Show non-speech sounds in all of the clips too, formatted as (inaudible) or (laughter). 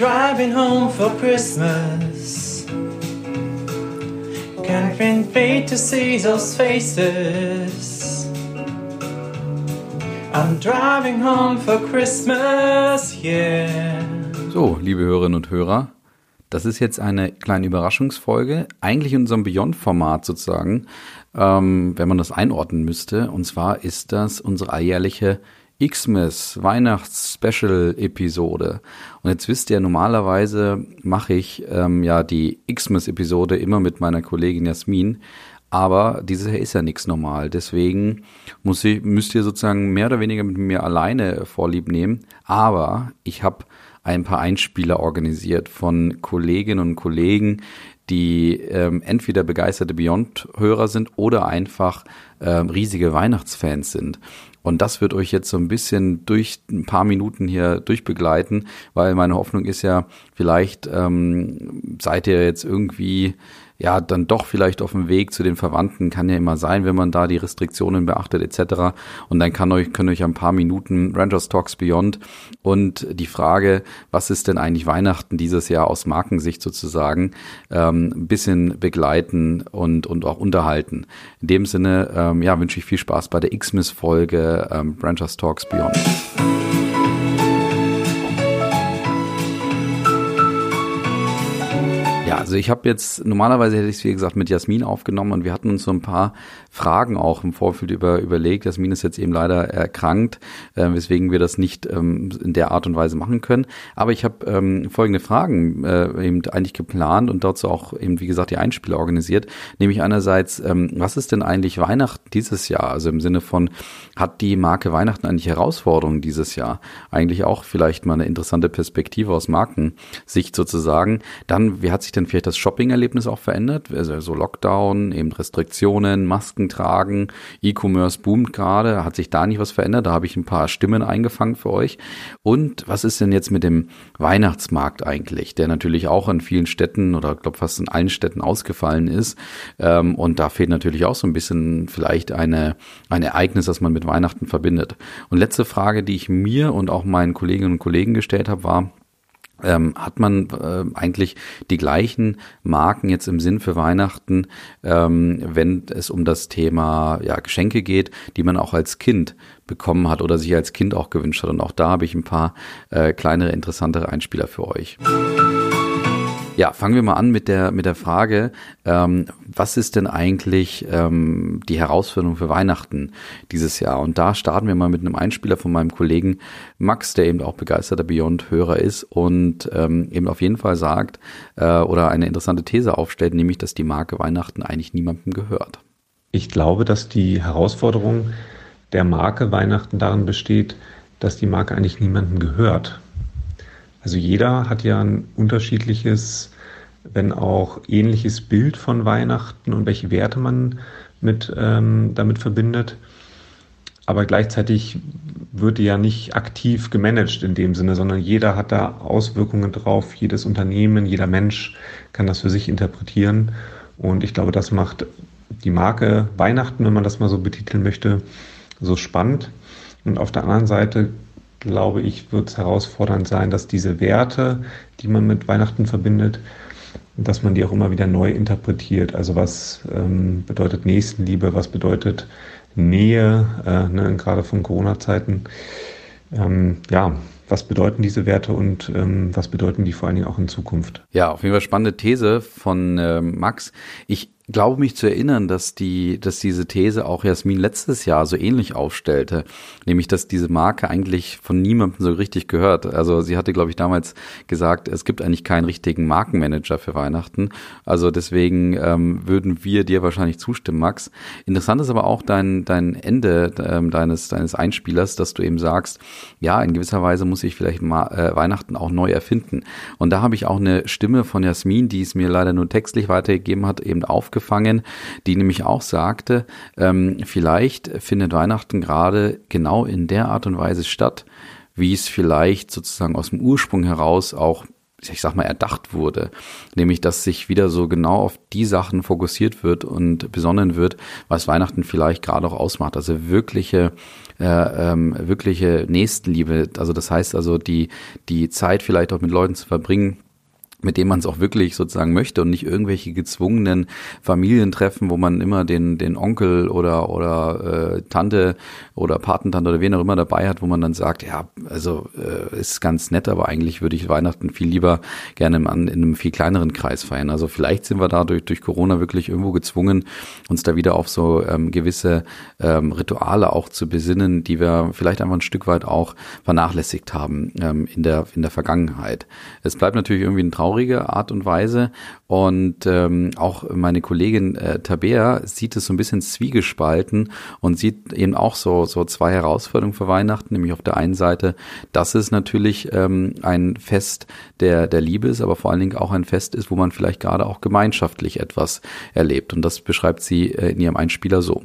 driving home for Christmas. Can't wait to see those faces. I'm driving home for Christmas, yeah. So, liebe Hörerinnen und Hörer, das ist jetzt eine kleine Überraschungsfolge, eigentlich in unserem Beyond-Format sozusagen, ähm, wenn man das einordnen müsste. Und zwar ist das unsere alljährliche Xmas Weihnachts-Special-Episode. Und jetzt wisst ihr, normalerweise mache ich ähm, ja die Xmas-Episode immer mit meiner Kollegin Jasmin. Aber dieses Jahr ist ja nichts normal. Deswegen muss ich, müsst ihr sozusagen mehr oder weniger mit mir alleine Vorlieb nehmen. Aber ich habe ein paar Einspieler organisiert von Kolleginnen und Kollegen, die ähm, entweder begeisterte Beyond-Hörer sind oder einfach ähm, riesige Weihnachtsfans sind. Und das wird euch jetzt so ein bisschen durch ein paar Minuten hier durchbegleiten, weil meine Hoffnung ist ja, vielleicht ähm, seid ihr jetzt irgendwie ja dann doch vielleicht auf dem Weg zu den Verwandten kann ja immer sein, wenn man da die Restriktionen beachtet etc. Und dann kann euch können euch ein paar Minuten Rangers Talks Beyond und die Frage, was ist denn eigentlich Weihnachten dieses Jahr aus Markensicht sozusagen, ähm, ein bisschen begleiten und und auch unterhalten. In dem Sinne, ähm, ja, wünsche ich viel Spaß bei der Xmas Folge ähm, Rangers Talks Beyond. Also ich habe jetzt, normalerweise hätte ich es wie gesagt mit Jasmin aufgenommen und wir hatten uns so ein paar Fragen auch im Vorfeld über, überlegt. Jasmin ist jetzt eben leider erkrankt, äh, weswegen wir das nicht ähm, in der Art und Weise machen können. Aber ich habe ähm, folgende Fragen äh, eben eigentlich geplant und dazu auch eben, wie gesagt, die Einspieler organisiert. Nämlich einerseits, ähm, was ist denn eigentlich Weihnachten dieses Jahr? Also im Sinne von, hat die Marke Weihnachten eigentlich Herausforderungen dieses Jahr? Eigentlich auch vielleicht mal eine interessante Perspektive aus Markensicht sozusagen. Dann, wie hat sich denn vielleicht das Shopping-Erlebnis auch verändert? Also so Lockdown, eben Restriktionen, Masken tragen, E-Commerce boomt gerade. Hat sich da nicht was verändert? Da habe ich ein paar Stimmen eingefangen für euch. Und was ist denn jetzt mit dem Weihnachtsmarkt eigentlich, der natürlich auch in vielen Städten oder glaube fast in allen Städten ausgefallen ist. Ähm, und da fehlt natürlich auch so ein bisschen vielleicht eine, ein Ereignis, das man mit Weihnachten verbindet. Und letzte Frage, die ich mir und auch meinen Kolleginnen und Kollegen gestellt habe, war, ähm, hat man äh, eigentlich die gleichen Marken jetzt im Sinn für Weihnachten, ähm, wenn es um das Thema ja, Geschenke geht, die man auch als Kind bekommen hat oder sich als Kind auch gewünscht hat. Und auch da habe ich ein paar äh, kleinere, interessantere Einspieler für euch. Ja, fangen wir mal an mit der, mit der Frage, ähm, was ist denn eigentlich ähm, die Herausforderung für Weihnachten dieses Jahr? Und da starten wir mal mit einem Einspieler von meinem Kollegen Max, der eben auch begeisterter Beyond-Hörer ist und ähm, eben auf jeden Fall sagt äh, oder eine interessante These aufstellt, nämlich, dass die Marke Weihnachten eigentlich niemandem gehört. Ich glaube, dass die Herausforderung der Marke Weihnachten darin besteht, dass die Marke eigentlich niemandem gehört. Also jeder hat ja ein unterschiedliches, wenn auch ähnliches Bild von Weihnachten und welche Werte man mit, ähm, damit verbindet. Aber gleichzeitig wird die ja nicht aktiv gemanagt in dem Sinne, sondern jeder hat da Auswirkungen drauf. Jedes Unternehmen, jeder Mensch kann das für sich interpretieren. Und ich glaube, das macht die Marke Weihnachten, wenn man das mal so betiteln möchte, so spannend. Und auf der anderen Seite glaube ich, wird es herausfordernd sein, dass diese Werte, die man mit Weihnachten verbindet, dass man die auch immer wieder neu interpretiert. Also was ähm, bedeutet Nächstenliebe, was bedeutet Nähe, äh, ne, gerade von Corona-Zeiten. Ähm, ja, was bedeuten diese Werte und ähm, was bedeuten die vor allen Dingen auch in Zukunft? Ja, auf jeden Fall spannende These von äh, Max. Ich glaube mich zu erinnern, dass die, dass diese These auch Jasmin letztes Jahr so ähnlich aufstellte, nämlich dass diese Marke eigentlich von niemandem so richtig gehört. Also sie hatte, glaube ich, damals gesagt, es gibt eigentlich keinen richtigen Markenmanager für Weihnachten. Also deswegen ähm, würden wir dir wahrscheinlich zustimmen, Max. Interessant ist aber auch dein dein Ende ähm, deines deines Einspielers, dass du eben sagst, ja, in gewisser Weise muss ich vielleicht mal äh, Weihnachten auch neu erfinden. Und da habe ich auch eine Stimme von Jasmin, die es mir leider nur textlich weitergegeben hat, eben aufgefallen aufgefangen, die nämlich auch sagte, ähm, vielleicht findet Weihnachten gerade genau in der Art und Weise statt, wie es vielleicht sozusagen aus dem Ursprung heraus auch ich sag mal, erdacht wurde. Nämlich, dass sich wieder so genau auf die Sachen fokussiert wird und besonnen wird, was Weihnachten vielleicht gerade auch ausmacht. Also wirkliche äh, ähm, wirkliche Nächstenliebe. Also das heißt also die die Zeit vielleicht auch mit Leuten zu verbringen mit dem man es auch wirklich sozusagen möchte und nicht irgendwelche gezwungenen Familientreffen, wo man immer den den Onkel oder oder äh, Tante oder Patentante oder wen auch immer dabei hat, wo man dann sagt, ja, also äh, ist ganz nett, aber eigentlich würde ich Weihnachten viel lieber gerne in, in einem viel kleineren Kreis feiern. Also vielleicht sind wir dadurch durch Corona wirklich irgendwo gezwungen, uns da wieder auf so ähm, gewisse ähm, Rituale auch zu besinnen, die wir vielleicht einfach ein Stück weit auch vernachlässigt haben ähm, in der in der Vergangenheit. Es bleibt natürlich irgendwie ein Traum traurige Art und Weise. Und ähm, auch meine Kollegin äh, Tabea sieht es so ein bisschen zwiegespalten und sieht eben auch so, so zwei Herausforderungen für Weihnachten, nämlich auf der einen Seite, dass es natürlich ähm, ein Fest der, der Liebe ist, aber vor allen Dingen auch ein Fest ist, wo man vielleicht gerade auch gemeinschaftlich etwas erlebt. Und das beschreibt sie äh, in ihrem Einspieler so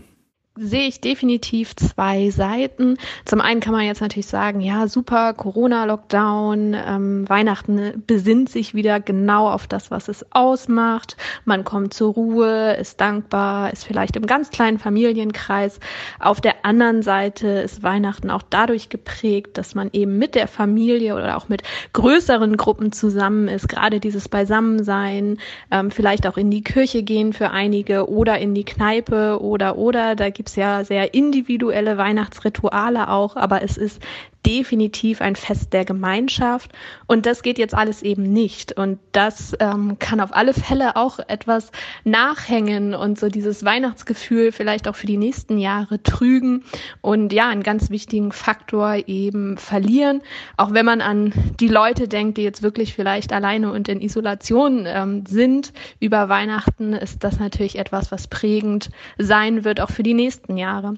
sehe ich definitiv zwei Seiten. Zum einen kann man jetzt natürlich sagen, ja, super, Corona-Lockdown, ähm, Weihnachten besinnt sich wieder genau auf das, was es ausmacht. Man kommt zur Ruhe, ist dankbar, ist vielleicht im ganz kleinen Familienkreis. Auf der anderen Seite ist Weihnachten auch dadurch geprägt, dass man eben mit der Familie oder auch mit größeren Gruppen zusammen ist. Gerade dieses Beisammensein, ähm, vielleicht auch in die Kirche gehen für einige oder in die Kneipe oder oder. Da gibt gibt's ja sehr individuelle Weihnachtsrituale auch, aber es ist definitiv ein Fest der Gemeinschaft. Und das geht jetzt alles eben nicht. Und das ähm, kann auf alle Fälle auch etwas nachhängen und so dieses Weihnachtsgefühl vielleicht auch für die nächsten Jahre trügen und ja, einen ganz wichtigen Faktor eben verlieren. Auch wenn man an die Leute denkt, die jetzt wirklich vielleicht alleine und in Isolation ähm, sind über Weihnachten, ist das natürlich etwas, was prägend sein wird, auch für die nächsten Jahre.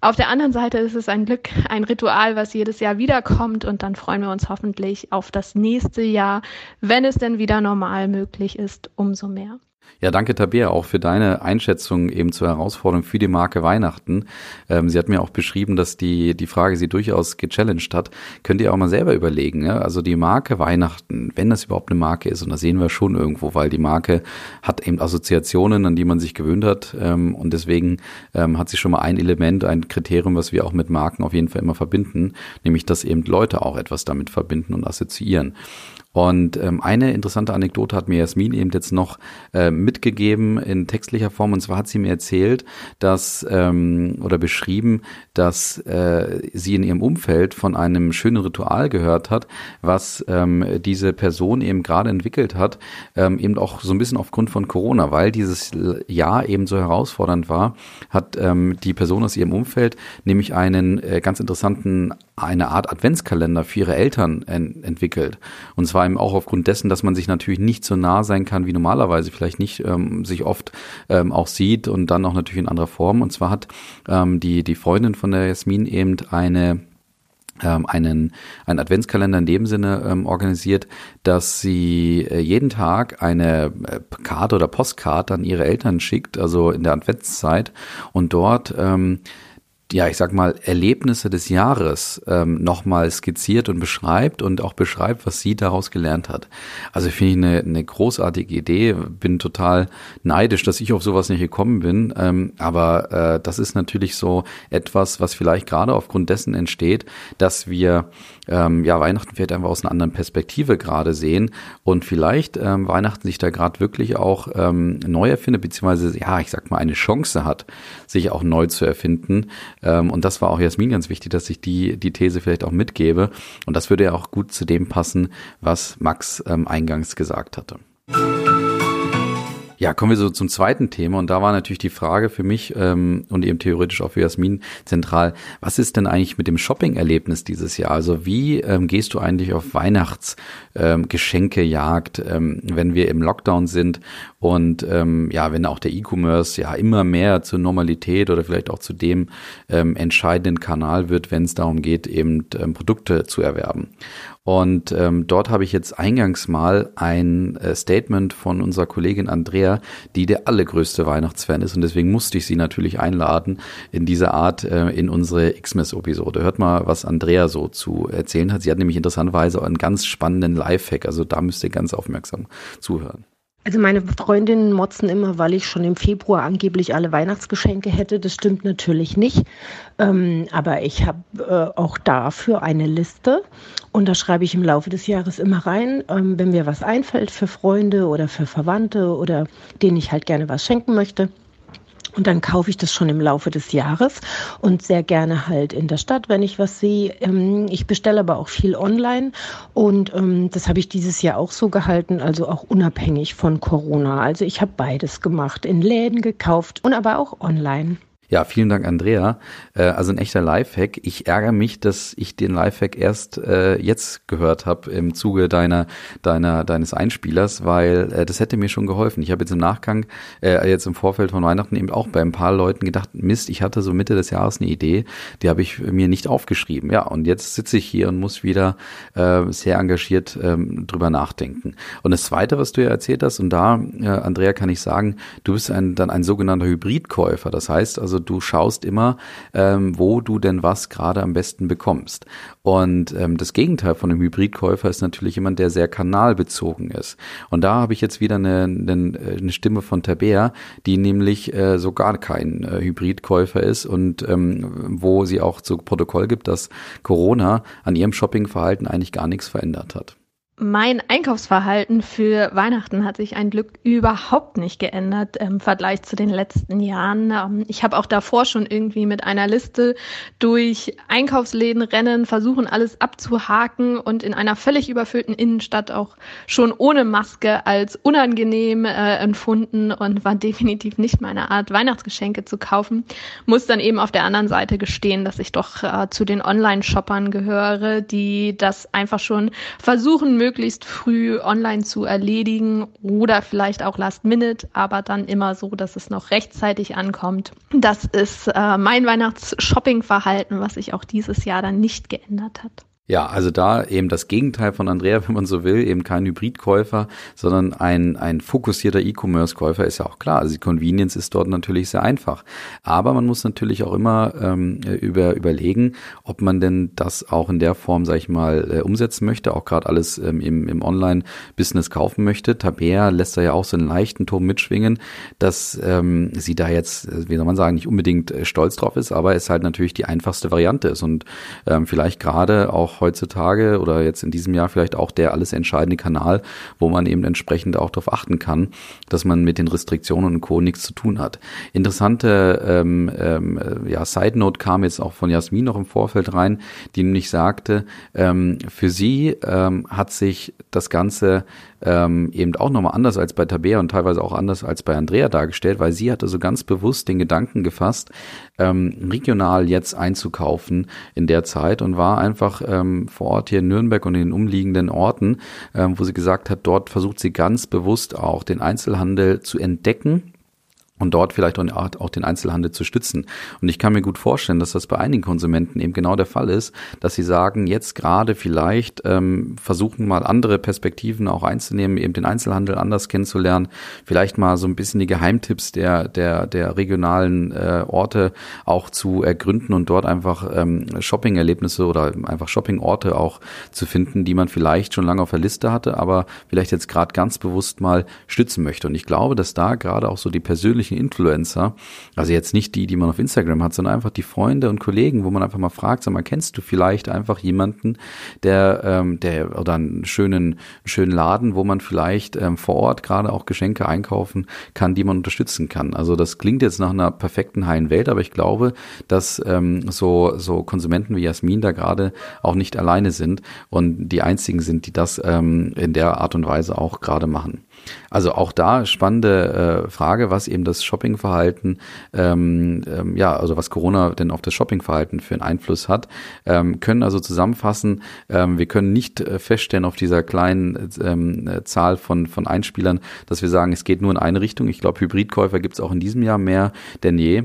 Auf der anderen Seite ist es ein Glück, ein Ritual, was jedes Jahr wiederkommt und dann freuen wir uns hoffentlich auf das nächste Jahr, wenn es denn wieder normal möglich ist, umso mehr. Ja, danke Tabea auch für deine Einschätzung eben zur Herausforderung für die Marke Weihnachten. Ähm, sie hat mir auch beschrieben, dass die, die Frage sie durchaus gechallenged hat. Könnt ihr auch mal selber überlegen. Ja? Also die Marke Weihnachten, wenn das überhaupt eine Marke ist, und das sehen wir schon irgendwo, weil die Marke hat eben Assoziationen, an die man sich gewöhnt hat. Ähm, und deswegen ähm, hat sie schon mal ein Element, ein Kriterium, was wir auch mit Marken auf jeden Fall immer verbinden, nämlich dass eben Leute auch etwas damit verbinden und assoziieren. Und ähm, eine interessante Anekdote hat mir Jasmin eben jetzt noch äh, mitgegeben in textlicher Form. Und zwar hat sie mir erzählt, dass ähm, oder beschrieben, dass äh, sie in ihrem Umfeld von einem schönen Ritual gehört hat, was ähm, diese Person eben gerade entwickelt hat, ähm, eben auch so ein bisschen aufgrund von Corona, weil dieses Jahr eben so herausfordernd war, hat ähm, die Person aus ihrem Umfeld nämlich einen äh, ganz interessanten eine Art Adventskalender für ihre Eltern en entwickelt. Und zwar eben auch aufgrund dessen, dass man sich natürlich nicht so nah sein kann, wie normalerweise vielleicht nicht ähm, sich oft ähm, auch sieht und dann auch natürlich in anderer Form. Und zwar hat ähm, die, die Freundin von der Jasmin eben eine ähm, einen, einen Adventskalender in dem Sinne ähm, organisiert, dass sie äh, jeden Tag eine äh, Karte oder Postkarte an ihre Eltern schickt, also in der Adventszeit und dort ähm, ja, ich sag mal, Erlebnisse des Jahres ähm, nochmal skizziert und beschreibt und auch beschreibt, was sie daraus gelernt hat. Also finde ich eine, eine großartige Idee, bin total neidisch, dass ich auf sowas nicht gekommen bin. Ähm, aber äh, das ist natürlich so etwas, was vielleicht gerade aufgrund dessen entsteht, dass wir ähm, ja Weihnachten vielleicht einfach aus einer anderen Perspektive gerade sehen und vielleicht ähm, Weihnachten sich da gerade wirklich auch ähm, neu erfindet, beziehungsweise ja, ich sag mal, eine Chance hat, sich auch neu zu erfinden ähm, und das war auch Jasmin ganz wichtig, dass ich die, die These vielleicht auch mitgebe. Und das würde ja auch gut zu dem passen, was Max ähm, eingangs gesagt hatte. Ja, kommen wir so zum zweiten Thema und da war natürlich die Frage für mich ähm, und eben theoretisch auch für Jasmin zentral, was ist denn eigentlich mit dem Shopping-Erlebnis dieses Jahr? Also wie ähm, gehst du eigentlich auf Weihnachtsgeschenkejagd, ähm, ähm, wenn wir im Lockdown sind und ähm, ja, wenn auch der E-Commerce ja immer mehr zur Normalität oder vielleicht auch zu dem ähm, entscheidenden Kanal wird, wenn es darum geht, eben ähm, Produkte zu erwerben. Und ähm, dort habe ich jetzt eingangs mal ein äh, Statement von unserer Kollegin Andrea, die der allergrößte Weihnachtsfan ist. Und deswegen musste ich sie natürlich einladen in dieser Art äh, in unsere Xmas-Episode. Hört mal, was Andrea so zu erzählen hat. Sie hat nämlich interessanterweise einen ganz spannenden Lifehack. Also da müsst ihr ganz aufmerksam zuhören. Also meine Freundinnen motzen immer, weil ich schon im Februar angeblich alle Weihnachtsgeschenke hätte. Das stimmt natürlich nicht. Ähm, aber ich habe äh, auch dafür eine Liste und da schreibe ich im Laufe des Jahres immer rein, ähm, wenn mir was einfällt für Freunde oder für Verwandte oder denen ich halt gerne was schenken möchte und dann kaufe ich das schon im Laufe des Jahres und sehr gerne halt in der Stadt, wenn ich was sehe. Ähm, ich bestelle aber auch viel online und ähm, das habe ich dieses Jahr auch so gehalten, also auch unabhängig von Corona. Also ich habe beides gemacht, in Läden gekauft und aber auch online. Ja, vielen Dank, Andrea. Äh, also ein echter Lifehack. Ich ärgere mich, dass ich den Lifehack erst äh, jetzt gehört habe im Zuge deiner, deiner, deines Einspielers, weil äh, das hätte mir schon geholfen. Ich habe jetzt im Nachgang, jetzt im Vorfeld von Weihnachten eben auch bei ein paar Leuten gedacht, Mist, ich hatte so Mitte des Jahres eine Idee, die habe ich mir nicht aufgeschrieben. Ja, und jetzt sitze ich hier und muss wieder sehr engagiert ähm, drüber nachdenken. Und das Zweite, was du ja erzählt hast, und da, Andrea, kann ich sagen, du bist ein, dann ein sogenannter Hybridkäufer. Das heißt also, du schaust immer, ähm, wo du denn was gerade am besten bekommst. Und ähm, das Gegenteil von einem Hybridkäufer ist natürlich jemand, der sehr kanalbezogen ist. Und da habe ich jetzt wieder eine, eine, eine Stimme von Tabea, die nämlich äh, so gar kein äh, Hybridkäufer ist und ähm, wo sie auch zu Protokoll gibt, dass Corona an ihrem Shoppingverhalten eigentlich gar nichts verändert hat. Mein Einkaufsverhalten für Weihnachten hat sich ein Glück überhaupt nicht geändert im Vergleich zu den letzten Jahren. Ähm, ich habe auch davor schon irgendwie mit einer Liste durch Einkaufsläden rennen, versuchen alles abzuhaken und in einer völlig überfüllten Innenstadt auch schon ohne Maske als unangenehm äh, empfunden und war definitiv nicht meine Art, Weihnachtsgeschenke zu kaufen. Muss dann eben auf der anderen Seite gestehen, dass ich doch äh, zu den Online-Shoppern gehöre, die das einfach schon versuchen, möglichst früh online zu erledigen oder vielleicht auch last minute, aber dann immer so, dass es noch rechtzeitig ankommt. Das ist äh, mein Weihnachts-Shopping-Verhalten, was sich auch dieses Jahr dann nicht geändert hat. Ja, also da eben das Gegenteil von Andrea, (laughs) wenn man so will, eben kein Hybridkäufer, sondern ein, ein fokussierter E-Commerce-Käufer ist ja auch klar. Also die Convenience ist dort natürlich sehr einfach. Aber man muss natürlich auch immer ähm, über, überlegen, ob man denn das auch in der Form, sag ich mal, äh, umsetzen möchte, auch gerade alles ähm, im, im Online-Business kaufen möchte. Tabea lässt da ja auch so einen leichten Turm mitschwingen, dass ähm, sie da jetzt, wie soll man sagen, nicht unbedingt äh, stolz drauf ist, aber es halt natürlich die einfachste Variante ist und ähm, vielleicht gerade auch heutzutage oder jetzt in diesem Jahr vielleicht auch der alles entscheidende Kanal, wo man eben entsprechend auch darauf achten kann, dass man mit den Restriktionen und Co. nichts zu tun hat. Interessante ähm, ähm, ja, Side Note kam jetzt auch von Jasmin noch im Vorfeld rein, die nämlich sagte, ähm, für sie ähm, hat sich das Ganze ähm, eben auch nochmal anders als bei Tabea und teilweise auch anders als bei Andrea dargestellt, weil sie hatte so ganz bewusst den Gedanken gefasst, ähm, regional jetzt einzukaufen in der Zeit und war einfach ähm, vor Ort hier in Nürnberg und in den umliegenden Orten, ähm, wo sie gesagt hat, dort versucht sie ganz bewusst auch den Einzelhandel zu entdecken und dort vielleicht auch den Einzelhandel zu stützen. Und ich kann mir gut vorstellen, dass das bei einigen Konsumenten eben genau der Fall ist, dass sie sagen, jetzt gerade vielleicht ähm, versuchen mal andere Perspektiven auch einzunehmen, eben den Einzelhandel anders kennenzulernen, vielleicht mal so ein bisschen die Geheimtipps der der der regionalen äh, Orte auch zu ergründen und dort einfach ähm, Shopping-Erlebnisse oder einfach Shopping-Orte auch zu finden, die man vielleicht schon lange auf der Liste hatte, aber vielleicht jetzt gerade ganz bewusst mal stützen möchte. Und ich glaube, dass da gerade auch so die persönliche wirklichen Influencer, also jetzt nicht die, die man auf Instagram hat, sondern einfach die Freunde und Kollegen, wo man einfach mal fragt, sag mal, kennst du vielleicht einfach jemanden, der, ähm, der oder einen schönen, schönen Laden, wo man vielleicht ähm, vor Ort gerade auch Geschenke einkaufen kann, die man unterstützen kann. Also das klingt jetzt nach einer perfekten heilen Welt, aber ich glaube, dass ähm, so, so Konsumenten wie Jasmin da gerade auch nicht alleine sind und die einzigen sind, die das ähm, in der Art und Weise auch gerade machen. Also auch da spannende äh, Frage, was eben das Shoppingverhalten, ähm, ähm, ja, also was Corona denn auf das Shoppingverhalten für einen Einfluss hat, ähm, können also zusammenfassen, ähm, wir können nicht äh, feststellen auf dieser kleinen ähm, Zahl von, von Einspielern, dass wir sagen, es geht nur in eine Richtung. Ich glaube, Hybridkäufer gibt es auch in diesem Jahr mehr denn je.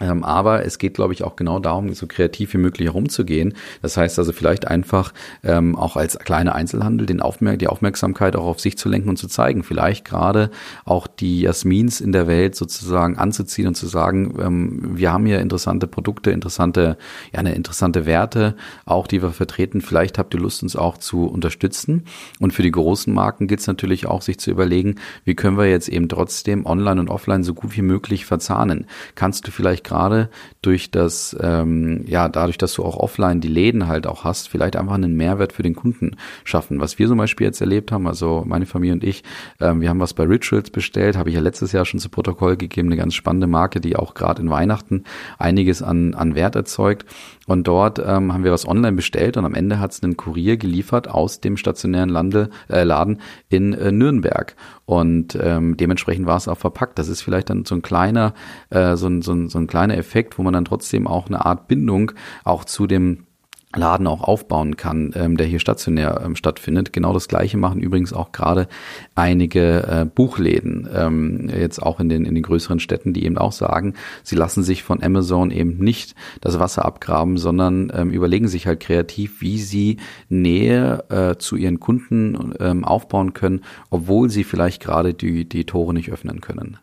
Ähm, aber es geht, glaube ich, auch genau darum, so kreativ wie möglich herumzugehen. Das heißt also vielleicht einfach ähm, auch als kleiner Einzelhandel den Aufmerk die Aufmerksamkeit auch auf sich zu lenken und zu zeigen. Vielleicht gerade auch die Jasmins in der Welt sozusagen anzuziehen und zu sagen, ähm, wir haben hier interessante Produkte, interessante, ja, eine interessante Werte, auch die wir vertreten. Vielleicht habt ihr Lust, uns auch zu unterstützen. Und für die großen Marken gilt es natürlich auch, sich zu überlegen, wie können wir jetzt eben trotzdem online und offline so gut wie möglich verzahnen. Kannst du vielleicht gerade durch das, ähm, ja, dadurch, dass du auch offline die Läden halt auch hast, vielleicht einfach einen Mehrwert für den Kunden schaffen. Was wir zum Beispiel jetzt erlebt haben, also meine Familie und ich, ähm, wir haben was bei Rituals bestellt, habe ich ja letztes Jahr schon zu Protokoll gegeben, eine ganz spannende Marke, die auch gerade in Weihnachten einiges an, an Wert erzeugt. Und dort ähm, haben wir was online bestellt und am Ende hat es einen Kurier geliefert aus dem stationären Lande, äh, Laden in äh, Nürnberg. Und ähm, dementsprechend war es auch verpackt. Das ist vielleicht dann so ein kleiner, äh, so, ein, so, ein, so ein kleiner Effekt, wo man dann trotzdem auch eine Art Bindung auch zu dem Laden auch aufbauen kann, ähm, der hier stationär ähm, stattfindet. Genau das Gleiche machen übrigens auch gerade einige äh, Buchläden, ähm, jetzt auch in den, in den größeren Städten, die eben auch sagen, sie lassen sich von Amazon eben nicht das Wasser abgraben, sondern ähm, überlegen sich halt kreativ, wie sie Nähe äh, zu ihren Kunden ähm, aufbauen können, obwohl sie vielleicht gerade die, die Tore nicht öffnen können.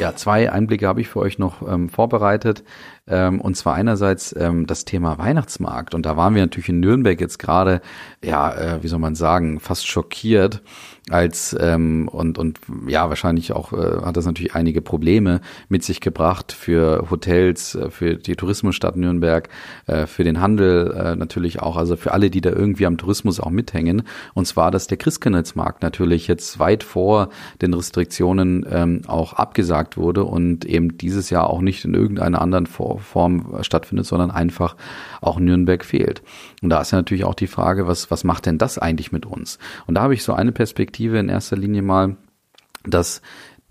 Ja, zwei Einblicke habe ich für euch noch ähm, vorbereitet. Ähm, und zwar einerseits ähm, das Thema Weihnachtsmarkt. Und da waren wir natürlich in Nürnberg jetzt gerade, ja, äh, wie soll man sagen, fast schockiert, als ähm, und und ja wahrscheinlich auch äh, hat das natürlich einige Probleme mit sich gebracht für Hotels, äh, für die Tourismusstadt Nürnberg, äh, für den Handel äh, natürlich auch, also für alle, die da irgendwie am Tourismus auch mithängen. Und zwar, dass der Christkindlesmarkt natürlich jetzt weit vor den Restriktionen ähm, auch abgesagt wurde und eben dieses Jahr auch nicht in irgendeiner anderen Form stattfindet, sondern einfach auch Nürnberg fehlt. Und da ist ja natürlich auch die Frage, was was macht denn das eigentlich mit uns? Und da habe ich so eine Perspektive in erster Linie mal, dass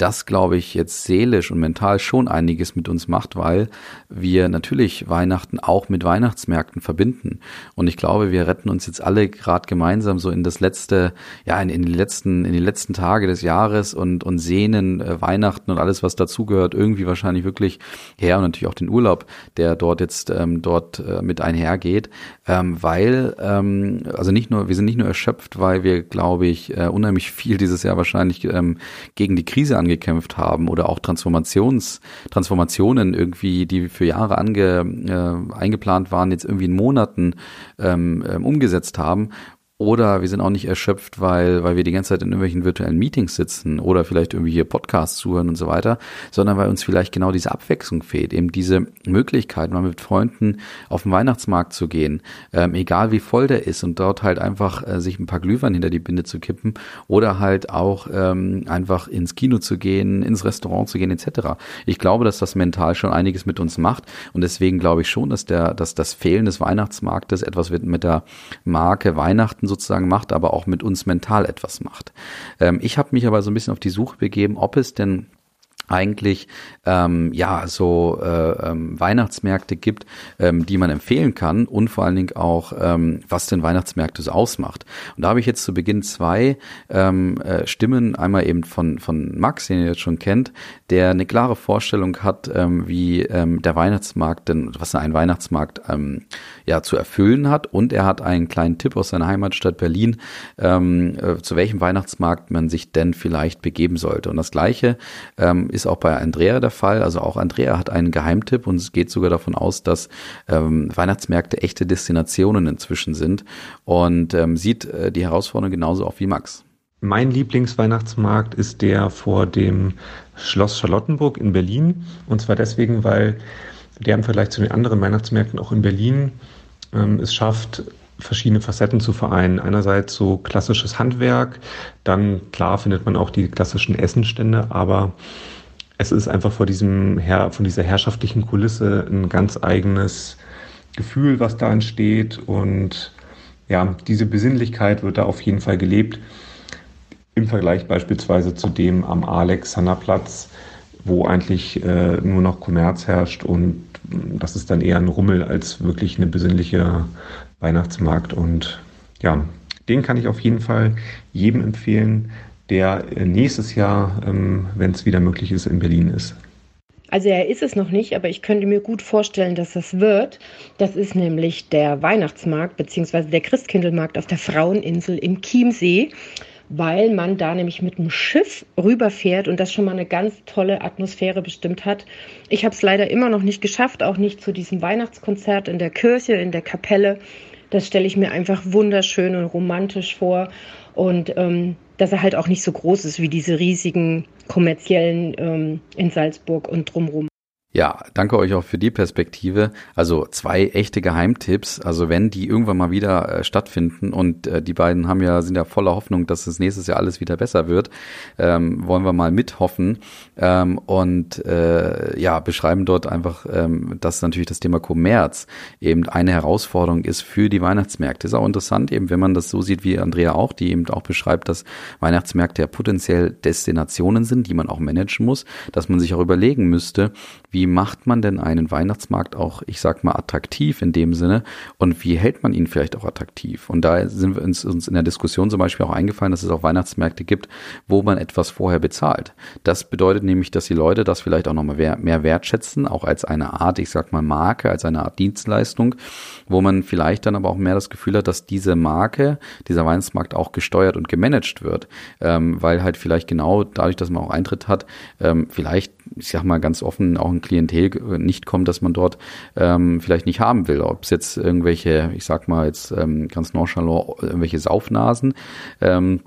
das, glaube ich, jetzt seelisch und mental schon einiges mit uns macht, weil wir natürlich Weihnachten auch mit Weihnachtsmärkten verbinden. Und ich glaube, wir retten uns jetzt alle gerade gemeinsam so in das letzte, ja, in, in, die letzten, in die letzten Tage des Jahres und, und sehnen äh, Weihnachten und alles, was dazugehört, irgendwie wahrscheinlich wirklich her und natürlich auch den Urlaub, der dort jetzt ähm, dort äh, mit einhergeht, ähm, weil, ähm, also nicht nur, wir sind nicht nur erschöpft, weil wir, glaube ich, äh, unheimlich viel dieses Jahr wahrscheinlich ähm, gegen die Krise an angekämpft haben oder auch Transformations, Transformationen irgendwie, die für Jahre ange, äh, eingeplant waren, jetzt irgendwie in Monaten ähm, ähm umgesetzt haben oder wir sind auch nicht erschöpft, weil, weil wir die ganze Zeit in irgendwelchen virtuellen Meetings sitzen oder vielleicht irgendwie hier Podcasts zuhören und so weiter, sondern weil uns vielleicht genau diese Abwechslung fehlt, eben diese Möglichkeit, mal mit Freunden auf den Weihnachtsmarkt zu gehen, ähm, egal wie voll der ist und dort halt einfach äh, sich ein paar Glühwein hinter die Binde zu kippen oder halt auch ähm, einfach ins Kino zu gehen, ins Restaurant zu gehen etc. Ich glaube, dass das mental schon einiges mit uns macht und deswegen glaube ich schon, dass der, dass das Fehlen des Weihnachtsmarktes etwas wird mit der Marke Weihnachten sozusagen macht, aber auch mit uns mental etwas macht. Ähm, ich habe mich aber so ein bisschen auf die Suche begeben, ob es denn eigentlich ähm, ja so äh, ähm, Weihnachtsmärkte gibt, ähm, die man empfehlen kann und vor allen Dingen auch, ähm, was denn Weihnachtsmärkte so ausmacht. Und da habe ich jetzt zu Beginn zwei ähm, äh, Stimmen, einmal eben von, von Max, den ihr jetzt schon kennt, der eine klare Vorstellung hat, ähm, wie ähm, der Weihnachtsmarkt denn, was ein Weihnachtsmarkt ähm, ja zu erfüllen hat und er hat einen kleinen Tipp aus seiner Heimatstadt Berlin, ähm, äh, zu welchem Weihnachtsmarkt man sich denn vielleicht begeben sollte. Und das gleiche ähm, ist auch bei Andrea der Fall. Also auch Andrea hat einen Geheimtipp und es geht sogar davon aus, dass ähm, Weihnachtsmärkte echte Destinationen inzwischen sind und ähm, sieht äh, die Herausforderung genauso auch wie Max. Mein Lieblingsweihnachtsmarkt ist der vor dem Schloss Charlottenburg in Berlin. Und zwar deswegen, weil der im Vergleich zu den anderen Weihnachtsmärkten auch in Berlin ähm, es schafft, verschiedene Facetten zu vereinen. Einerseits so klassisches Handwerk, dann klar findet man auch die klassischen Essenstände, aber es ist einfach vor diesem Herr, von dieser herrschaftlichen Kulisse ein ganz eigenes Gefühl, was da entsteht und ja, diese Besinnlichkeit wird da auf jeden Fall gelebt. Im Vergleich beispielsweise zu dem am Alexanderplatz, wo eigentlich äh, nur noch Kommerz herrscht und das ist dann eher ein Rummel als wirklich eine besinnliche Weihnachtsmarkt. Und ja, den kann ich auf jeden Fall jedem empfehlen, der nächstes Jahr, ähm, wenn es wieder möglich ist, in Berlin ist. Also er ist es noch nicht, aber ich könnte mir gut vorstellen, dass das wird. Das ist nämlich der Weihnachtsmarkt bzw. der Christkindlmarkt auf der Fraueninsel im Chiemsee, weil man da nämlich mit dem Schiff rüberfährt und das schon mal eine ganz tolle Atmosphäre bestimmt hat. Ich habe es leider immer noch nicht geschafft, auch nicht zu diesem Weihnachtskonzert in der Kirche, in der Kapelle. Das stelle ich mir einfach wunderschön und romantisch vor. Und ähm, dass er halt auch nicht so groß ist wie diese riesigen kommerziellen ähm, in Salzburg und drumherum. Ja, danke euch auch für die Perspektive. Also zwei echte Geheimtipps. Also wenn die irgendwann mal wieder äh, stattfinden und äh, die beiden haben ja sind ja voller Hoffnung, dass es nächstes Jahr alles wieder besser wird, ähm, wollen wir mal mithoffen ähm, und äh, ja beschreiben dort einfach, ähm, dass natürlich das Thema Kommerz eben eine Herausforderung ist für die Weihnachtsmärkte. Ist auch interessant eben, wenn man das so sieht wie Andrea auch, die eben auch beschreibt, dass Weihnachtsmärkte ja potenziell Destinationen sind, die man auch managen muss, dass man sich auch überlegen müsste, wie macht man denn einen Weihnachtsmarkt auch, ich sag mal, attraktiv in dem Sinne und wie hält man ihn vielleicht auch attraktiv? Und da sind wir uns, uns in der Diskussion zum Beispiel auch eingefallen, dass es auch Weihnachtsmärkte gibt, wo man etwas vorher bezahlt. Das bedeutet nämlich, dass die Leute das vielleicht auch nochmal mehr, wertschätzen, auch als eine Art, ich sag mal, Marke, als eine Art Dienstleistung, wo man vielleicht dann aber auch mehr das Gefühl hat, dass diese Marke, dieser Weihnachtsmarkt auch gesteuert und gemanagt wird, ähm, weil halt vielleicht genau dadurch, dass man auch Eintritt hat, ähm, vielleicht, ich sag mal ganz offen, auch ein Klientel nicht kommt, dass man dort ähm, vielleicht nicht haben will. Ob es jetzt irgendwelche, ich sag mal jetzt ähm, ganz nonchalant, irgendwelche Saufnasen ähm,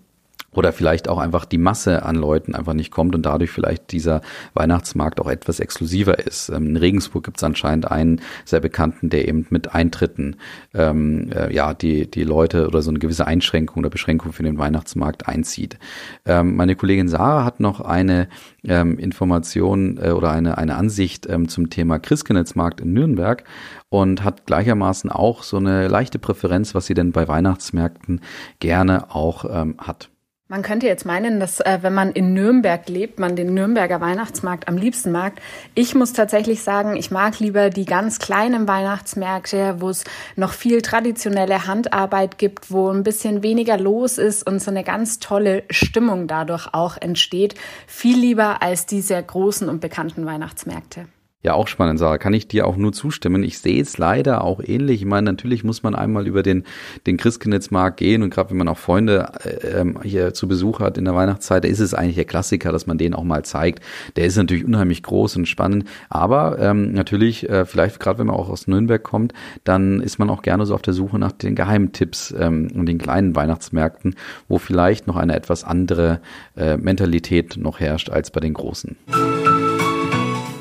oder vielleicht auch einfach die Masse an Leuten einfach nicht kommt und dadurch vielleicht dieser Weihnachtsmarkt auch etwas exklusiver ist. Ähm, in Regensburg gibt es anscheinend einen sehr bekannten, der eben mit Eintritten ähm, äh, ja die die Leute oder so eine gewisse Einschränkung oder Beschränkung für den Weihnachtsmarkt einzieht. Ähm, meine Kollegin Sarah hat noch eine ähm, Information äh, oder eine eine Ansicht ähm, zum Thema Christkindlesmarkt in Nürnberg und hat gleichermaßen auch so eine leichte Präferenz, was sie denn bei Weihnachtsmärkten gerne auch ähm, hat. Man könnte jetzt meinen, dass äh, wenn man in Nürnberg lebt, man den Nürnberger Weihnachtsmarkt am liebsten mag. Ich muss tatsächlich sagen, ich mag lieber die ganz kleinen Weihnachtsmärkte, wo es noch viel traditionelle Handarbeit gibt, wo ein bisschen weniger los ist und so eine ganz tolle Stimmung dadurch auch entsteht. Viel lieber als diese großen und bekannten Weihnachtsmärkte. Ja, auch spannend, Sarah. Kann ich dir auch nur zustimmen. Ich sehe es leider auch ähnlich. Ich meine, natürlich muss man einmal über den, den Christkindlesmarkt gehen und gerade wenn man auch Freunde äh, ähm, hier zu Besuch hat in der Weihnachtszeit, da ist es eigentlich der Klassiker, dass man den auch mal zeigt. Der ist natürlich unheimlich groß und spannend. Aber ähm, natürlich, äh, vielleicht gerade wenn man auch aus Nürnberg kommt, dann ist man auch gerne so auf der Suche nach den Geheimtipps ähm, und den kleinen Weihnachtsmärkten, wo vielleicht noch eine etwas andere äh, Mentalität noch herrscht als bei den großen.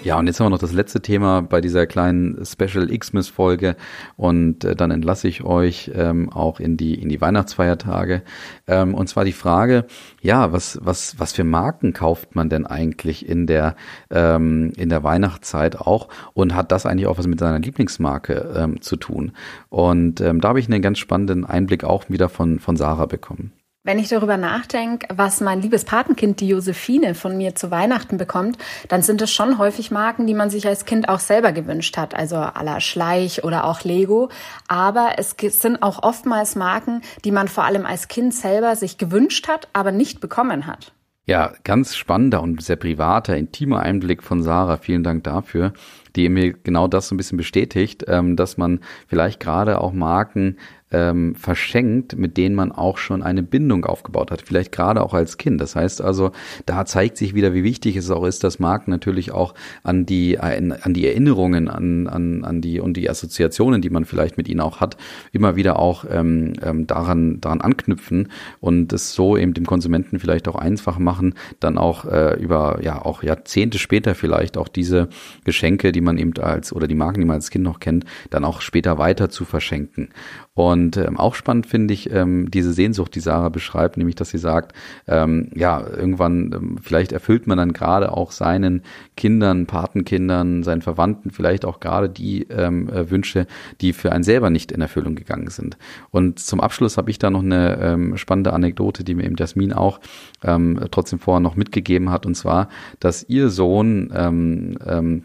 Ja, und jetzt haben wir noch das letzte Thema bei dieser kleinen Special Xmas-Folge und äh, dann entlasse ich euch ähm, auch in die, in die Weihnachtsfeiertage. Ähm, und zwar die Frage, ja, was, was, was für Marken kauft man denn eigentlich in der, ähm, in der Weihnachtszeit auch und hat das eigentlich auch was mit seiner Lieblingsmarke ähm, zu tun? Und ähm, da habe ich einen ganz spannenden Einblick auch wieder von, von Sarah bekommen. Wenn ich darüber nachdenke, was mein liebes Patenkind, die Josephine, von mir zu Weihnachten bekommt, dann sind es schon häufig Marken, die man sich als Kind auch selber gewünscht hat, also la Schleich oder auch Lego. Aber es sind auch oftmals Marken, die man vor allem als Kind selber sich gewünscht hat, aber nicht bekommen hat. Ja, ganz spannender und sehr privater, intimer Einblick von Sarah. Vielen Dank dafür, die mir genau das so ein bisschen bestätigt, ähm, dass man vielleicht gerade auch Marken ähm, verschenkt, mit denen man auch schon eine Bindung aufgebaut hat, vielleicht gerade auch als Kind. Das heißt also, da zeigt sich wieder, wie wichtig es auch ist, dass Marken natürlich auch an die an die Erinnerungen, an, an, an die und die Assoziationen, die man vielleicht mit ihnen auch hat, immer wieder auch ähm, ähm, daran daran anknüpfen und es so eben dem Konsumenten vielleicht auch einfach machen, dann auch äh, über ja auch Jahrzehnte später vielleicht auch diese Geschenke, die man eben als oder die Marken, die man als Kind noch kennt, dann auch später weiter zu verschenken. Und ähm, auch spannend finde ich ähm, diese Sehnsucht, die Sarah beschreibt, nämlich dass sie sagt, ähm, ja, irgendwann, ähm, vielleicht erfüllt man dann gerade auch seinen Kindern, Patenkindern, seinen Verwandten vielleicht auch gerade die ähm, äh, Wünsche, die für einen selber nicht in Erfüllung gegangen sind. Und zum Abschluss habe ich da noch eine ähm, spannende Anekdote, die mir eben Jasmin auch ähm, trotzdem vorher noch mitgegeben hat, und zwar, dass ihr Sohn ähm, ähm,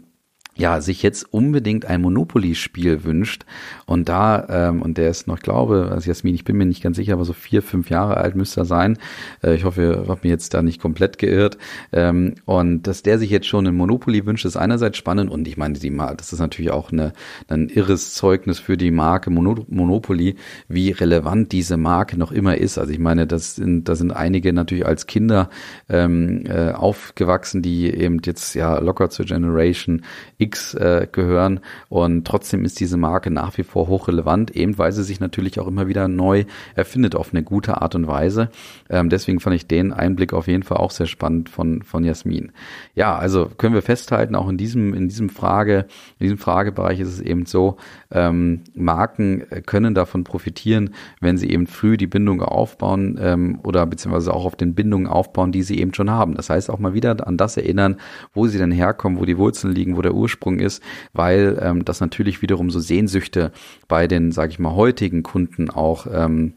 ja, sich jetzt unbedingt ein Monopoly-Spiel wünscht und da, ähm, und der ist noch, ich glaube, also Jasmin, ich bin mir nicht ganz sicher, aber so vier, fünf Jahre alt müsste er sein. Äh, ich hoffe, ich habe mir jetzt da nicht komplett geirrt. Ähm, und dass der sich jetzt schon ein Monopoly wünscht, ist einerseits spannend und ich meine, die, das ist natürlich auch eine, ein irres Zeugnis für die Marke Mono, Monopoly, wie relevant diese Marke noch immer ist. Also ich meine, das sind, da sind einige natürlich als Kinder ähm, äh, aufgewachsen, die eben jetzt ja locker zur Generation X äh, gehören. Und trotzdem ist diese Marke nach wie vor hochrelevant, eben weil sie sich natürlich auch immer wieder neu erfindet auf eine gute Art und Weise. Ähm, deswegen fand ich den Einblick auf jeden Fall auch sehr spannend von, von Jasmin. Ja, also können wir festhalten, auch in diesem, in diesem Frage, in diesem Fragebereich ist es eben so, ähm, Marken können davon profitieren, wenn sie eben früh die Bindung aufbauen ähm, oder beziehungsweise auch auf den Bindungen aufbauen, die sie eben schon haben. Das heißt auch mal wieder an das erinnern, wo sie denn herkommen, wo die Wurzeln liegen, wo der Ursprung ist, weil ähm, das natürlich wiederum so Sehnsüchte bei den, sage ich mal, heutigen Kunden auch ähm,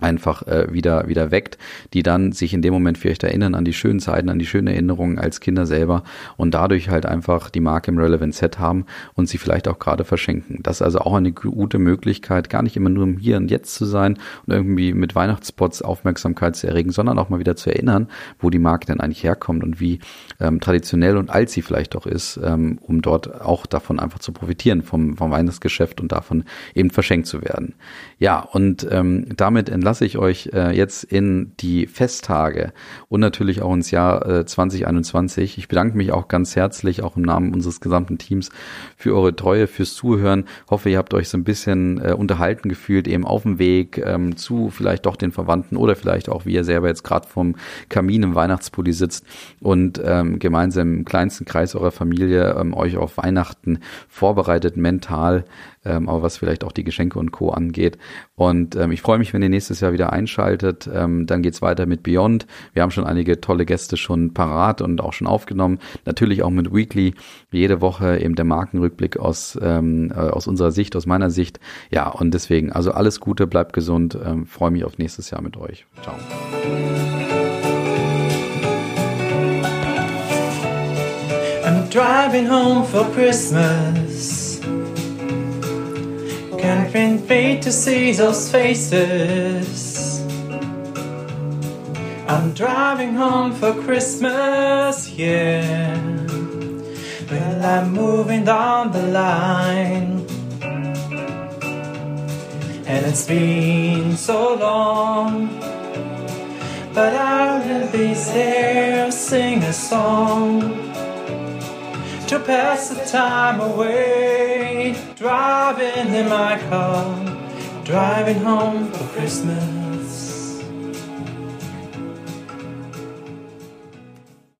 einfach äh, wieder wieder weckt, die dann sich in dem Moment vielleicht erinnern an die schönen Zeiten, an die schönen Erinnerungen als Kinder selber und dadurch halt einfach die Marke im Relevant Set haben und sie vielleicht auch gerade verschenken. Das ist also auch eine gute Möglichkeit, gar nicht immer nur im Hier und Jetzt zu sein und irgendwie mit Weihnachtsspots Aufmerksamkeit zu erregen, sondern auch mal wieder zu erinnern, wo die Marke denn eigentlich herkommt und wie ähm, traditionell und alt sie vielleicht auch ist, ähm, um dort auch davon einfach zu profitieren vom, vom Weihnachtsgeschäft und davon eben verschenkt zu werden. Ja, und ähm, damit entlasse ich euch äh, jetzt in die Festtage und natürlich auch ins Jahr äh, 2021. Ich bedanke mich auch ganz herzlich, auch im Namen unseres gesamten Teams, für eure Treue, fürs Zuhören. Hoffe, ihr habt euch so ein bisschen äh, unterhalten gefühlt, eben auf dem Weg ähm, zu vielleicht doch den Verwandten oder vielleicht auch, wie ihr selber jetzt gerade vom Kamin im Weihnachtspulli sitzt und ähm, gemeinsam im kleinsten Kreis eurer Familie ähm, euch auf Weihnachten vorbereitet, mental ähm, aber was vielleicht auch die Geschenke und Co. angeht. Und ähm, ich freue mich, wenn ihr nächstes Jahr wieder einschaltet. Ähm, dann geht's weiter mit Beyond. Wir haben schon einige tolle Gäste schon parat und auch schon aufgenommen. Natürlich auch mit Weekly. Jede Woche eben der Markenrückblick aus, ähm, äh, aus unserer Sicht, aus meiner Sicht. Ja, und deswegen, also alles Gute, bleibt gesund. Ähm, freue mich auf nächstes Jahr mit euch. Ciao. I'm driving home for Christmas. Can't wait to see those faces. I'm driving home for Christmas, yeah. Well, I'm moving down the line. And it's been so long. But I will be there, sing a song to pass the time away. Driving in my car, driving home for Christmas.